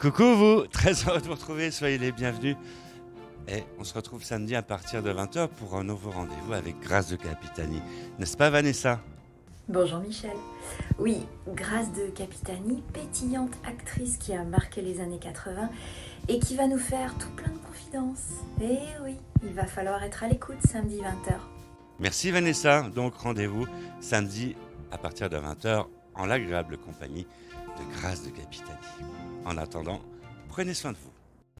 Coucou vous, très heureux de vous retrouver, soyez les bienvenus. Et on se retrouve samedi à partir de 20h pour un nouveau rendez-vous avec Grâce de Capitani. N'est-ce pas Vanessa? Bonjour Michel. Oui, Grâce de Capitani, pétillante actrice qui a marqué les années 80 et qui va nous faire tout plein de confidences. Eh oui, il va falloir être à l'écoute samedi 20h. Merci Vanessa, donc rendez-vous samedi à partir de 20h en l'agréable compagnie de Grâce de Capitani. En attendant, prenez soin de vous.